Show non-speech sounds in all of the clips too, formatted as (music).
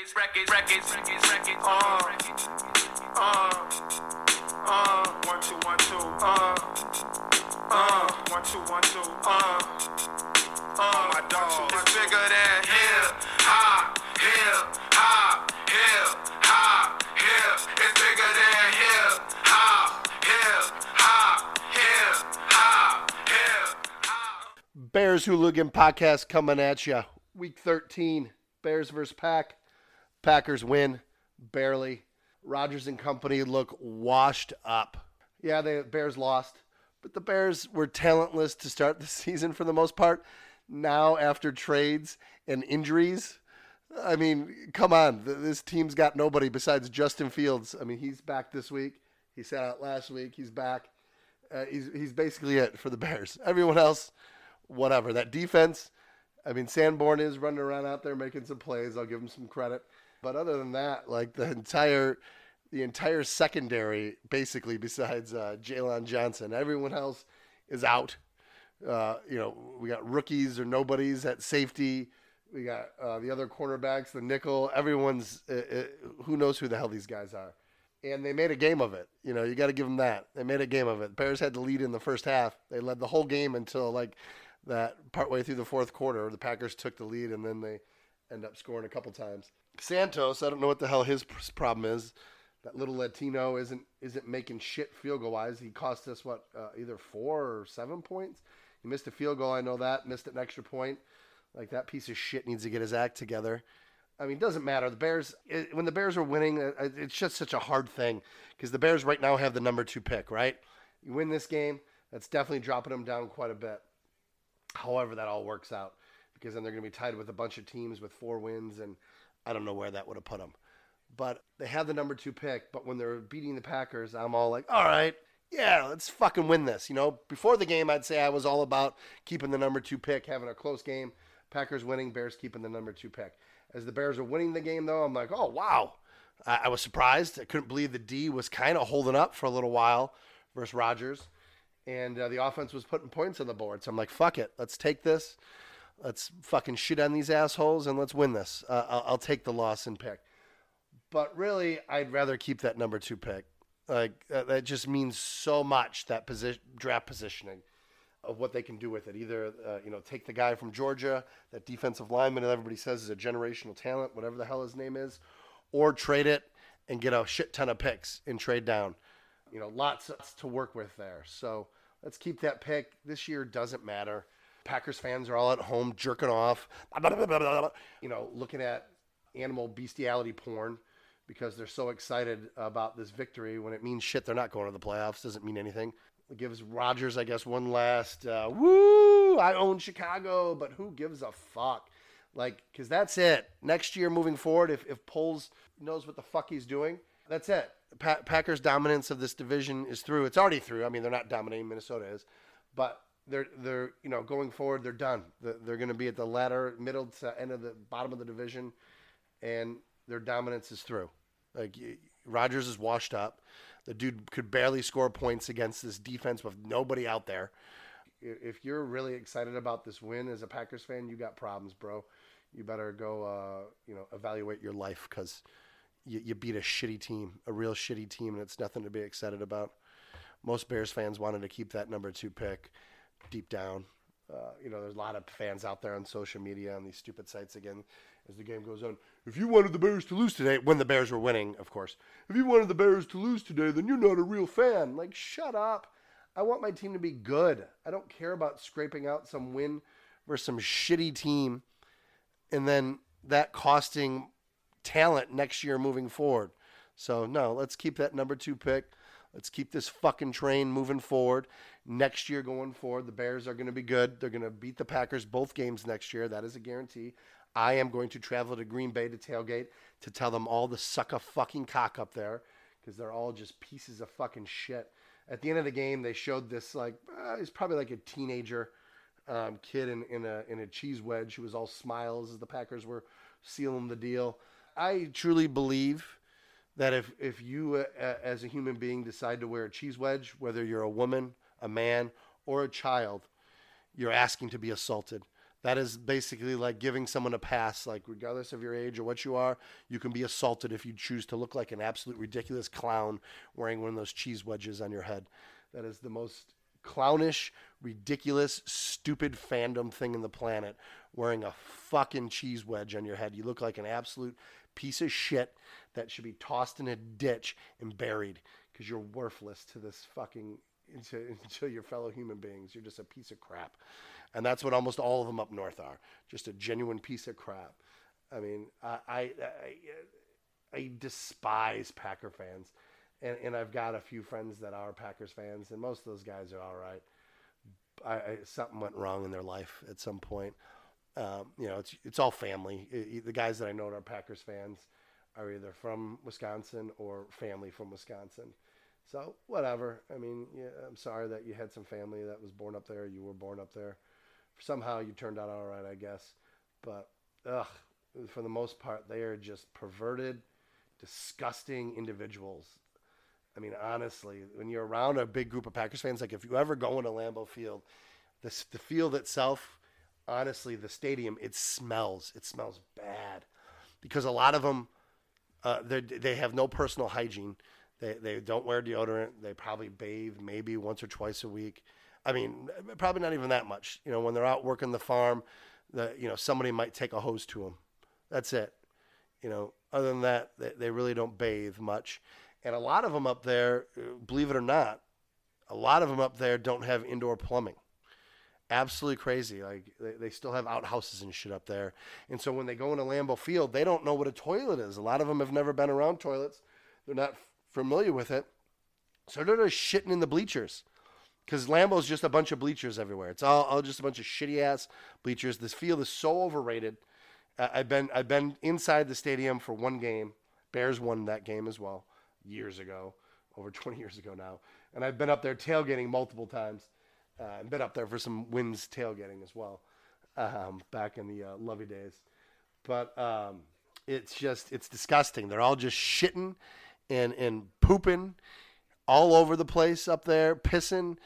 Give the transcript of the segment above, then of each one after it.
records, records, records, records, records. Uh, uh, uh, one two one two. Uh, uh, one two one two. Uh, uh, my dog is bigger than hip hop, hip hop, hip hop, hip. It's bigger than hip hop, hip hop, hip hop, hip hop. Bears Hooligan podcast coming at you. Week 13, Bears versus Pack. Packers win barely. Rodgers and company look washed up. Yeah, the Bears lost, but the Bears were talentless to start the (laughs) season for the most part. Now, after trades and injuries, I mean, come on. This team's got nobody besides Justin Fields. I mean, he's back this week. He sat out last week. He's back. Uh, he's, he's basically it for the Bears. (laughs) Everyone else, whatever. That defense, I mean, Sanborn is running around out there making some plays. I'll give him some credit. But other than that, like the entire the entire secondary, basically, besides uh, Jaylon Johnson, everyone else is out. Uh, you know, we got rookies or nobodies at safety. We got uh, the other cornerbacks, the nickel. Everyone's uh, uh, who knows who the hell these guys are. And they made a game of it. You know, you got to give them that. They made a game of it. Bears had the lead in the first half. They led the whole game until like that partway through the fourth quarter. The Packers took the lead, and then they end up scoring a couple times. Santos, I don't know what the hell his problem is. That little Latino isn't isn't making shit field goal wise. He cost us what uh, either four or seven points. He missed a field goal. I know that. Missed an extra point. Like that piece of shit needs to get his act together. I mean, it doesn't matter. The Bears, it, when the Bears are winning, uh, it's just such a hard thing because the Bears right now have the number two pick, right? You win this game, that's definitely dropping them down quite a bit. However, that all works out because then they're going to be tied with a bunch of teams with four wins, and I don't know where that would have put them. But they have the number two pick. But when they're beating the Packers, I'm all like, all right, yeah, let's fucking win this. You know, before the game, I'd say I was all about keeping the number two pick, having a close game. Packers winning, Bears keeping the number two pick. As the Bears are winning the game, though, I'm like, oh, wow. I, I was surprised. I couldn't believe the D was kind of holding up for a little while versus Rodgers. And uh, the offense was putting points on the board. So I'm like, fuck it. Let's take this. Let's fucking shit on these assholes and let's win this. Uh, I'll, I'll take the loss and pick. But really, I'd rather keep that number two pick. Like that, that just means so much that position, draft positioning of what they can do with it. Either uh, you know, take the guy from Georgia, that defensive lineman that everybody says is a generational talent, whatever the hell his name is, or trade it and get a shit ton of picks and trade down. You know, lots to work with there. So let's keep that pick. This year doesn't matter. Packers fans are all at home jerking off, you know, looking at animal bestiality porn because they're so excited about this victory when it means shit. They're not going to the playoffs. Doesn't mean anything. It gives Rodgers, I guess, one last uh, woo. I own Chicago, but who gives a fuck? Like, because that's it. Next year, moving forward, if if Poles knows what the fuck he's doing, that's it. Pa- Packers' dominance of this division is through. It's already through. I mean, they're not dominating. Minnesota is, but they're they're you know going forward. They're done. They're, they're going to be at the latter, middle to end of the bottom of the division, and their dominance is through. Like Rodgers is washed up. The dude could barely score points against this defense with nobody out there. If you're really excited about this win as a Packers fan, you got problems, bro. You better go, uh, you know, evaluate your life because you, you beat a shitty team, a real shitty team, and it's nothing to be excited about. Most Bears fans wanted to keep that number two pick deep down. Uh, you know, there's a lot of fans out there on social media on these stupid sites again as the game goes on. If you wanted the Bears to lose today, when the Bears were winning, of course, if you wanted the Bears to lose today, then you're not a real fan. Like, shut up. I want my team to be good. I don't care about scraping out some win versus some shitty team and then that costing talent next year moving forward. So no, let's keep that number two pick. Let's keep this fucking train moving forward. Next year going forward, the Bears are going to be good. They're going to beat the Packers both games next year. That is a guarantee. I am going to travel to Green Bay to tailgate to tell them all to suck a fucking cock up there because they're all just pieces of fucking shit. At the end of the game, they showed this like uh, he's probably like a teenager um, kid in, in a in a cheese wedge who was all smiles as the Packers were sealing the deal. I truly believe that if if you uh, as a human being decide to wear a cheese wedge, whether you're a woman, a man, or a child, you're asking to be assaulted. That is basically like giving someone a pass. Like, regardless of your age or what you are, you can be assaulted if you choose to look like an absolute ridiculous clown wearing one of those cheese wedges on your head. That is the most clownish, ridiculous, stupid fandom thing in the planet. Wearing a fucking cheese wedge on your head. You look like an absolute piece of shit that should be tossed in a ditch and buried because you're worthless to this fucking to, (laughs) to your fellow human beings. You're just a piece of crap. And that's what almost all of them up north are. Just a genuine piece of crap. I mean, I, I, I, I despise Packer fans. And, and I've got a few friends that are Packers fans, and most of those guys are all right. I, I, something went wrong in their life at some point. Um, you know, it's it's all family. It, the guys that I know that are Packers fans are either from Wisconsin or family from Wisconsin. So whatever. I mean, yeah, I'm sorry that you had some family that was born up there. You were born up there. Somehow you turned out all right, I guess. But ugh, for the most part, they are just perverted, disgusting individuals. I mean, honestly, when you're around a big group of Packers fans, like if you ever go into Lambeau Field, this, the field itself, honestly, the stadium, it smells. It smells bad because a lot of them, uh, they have no personal hygiene. They, they don't wear deodorant. They probably bathe maybe once or twice a week. I mean, probably not even that much. You know, when they're out working the farm, the you know somebody might take a hose to them. That's it. You know, other than that, they, they really don't bathe much. And a lot of them up there, uh, believe it or not, a lot of them up there don't have indoor plumbing. Absolutely crazy. Like they, they still have outhouses and shit up there. And so when they go into Lambeau Field, they don't know what a toilet is. A lot of them have never been around toilets. They're not familiar with it. So they're just shitting in the bleachers because Lambeau's just a bunch of bleachers everywhere. It's all, all just a bunch of shitty ass bleachers. This field is so overrated. Uh, I've been I've been inside the stadium for one game. Bears won that game as well years ago, over (laughs) 20 years ago now, and I've been up there tailgating multiple times. Uh, I've been up there for some wins tailgating as well, um, back in the uh, Lovie days. But um, it's just it's disgusting. They're all just shitting and and pooping all over the place up there, pissing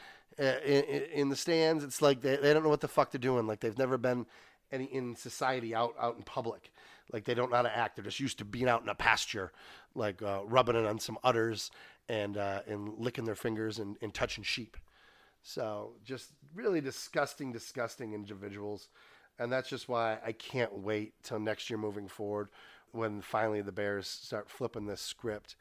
uh, in, in, the stands. It's like they, they don't know what the fuck they're doing. Like they've never been any in society out out in public. Like they don't know how to act. They're just used to being out in a pasture, like uh, rubbing it on some udders and uh, and licking their fingers and, and touching sheep. So just really disgusting, disgusting individuals. And that's just why I can't wait till next year moving forward when finally the Bears start flipping this script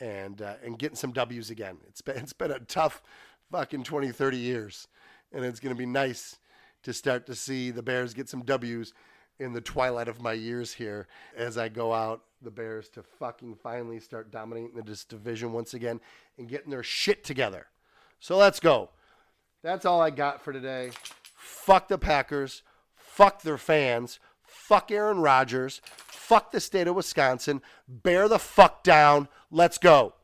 and uh, and getting some W's again. It's been (laughs) it's been a tough fucking 20, 30 years, and it's going to be nice to start to see the Bears get some W's in the twilight of my years here as I go out the Bears to fucking finally start dominating this division once again and getting their shit together. So let's go. That's all I got for today. Fuck the Packers. Fuck their fans. Fuck Aaron Rodgers. Fuck the state of Wisconsin. Bear the fuck down. Let's go.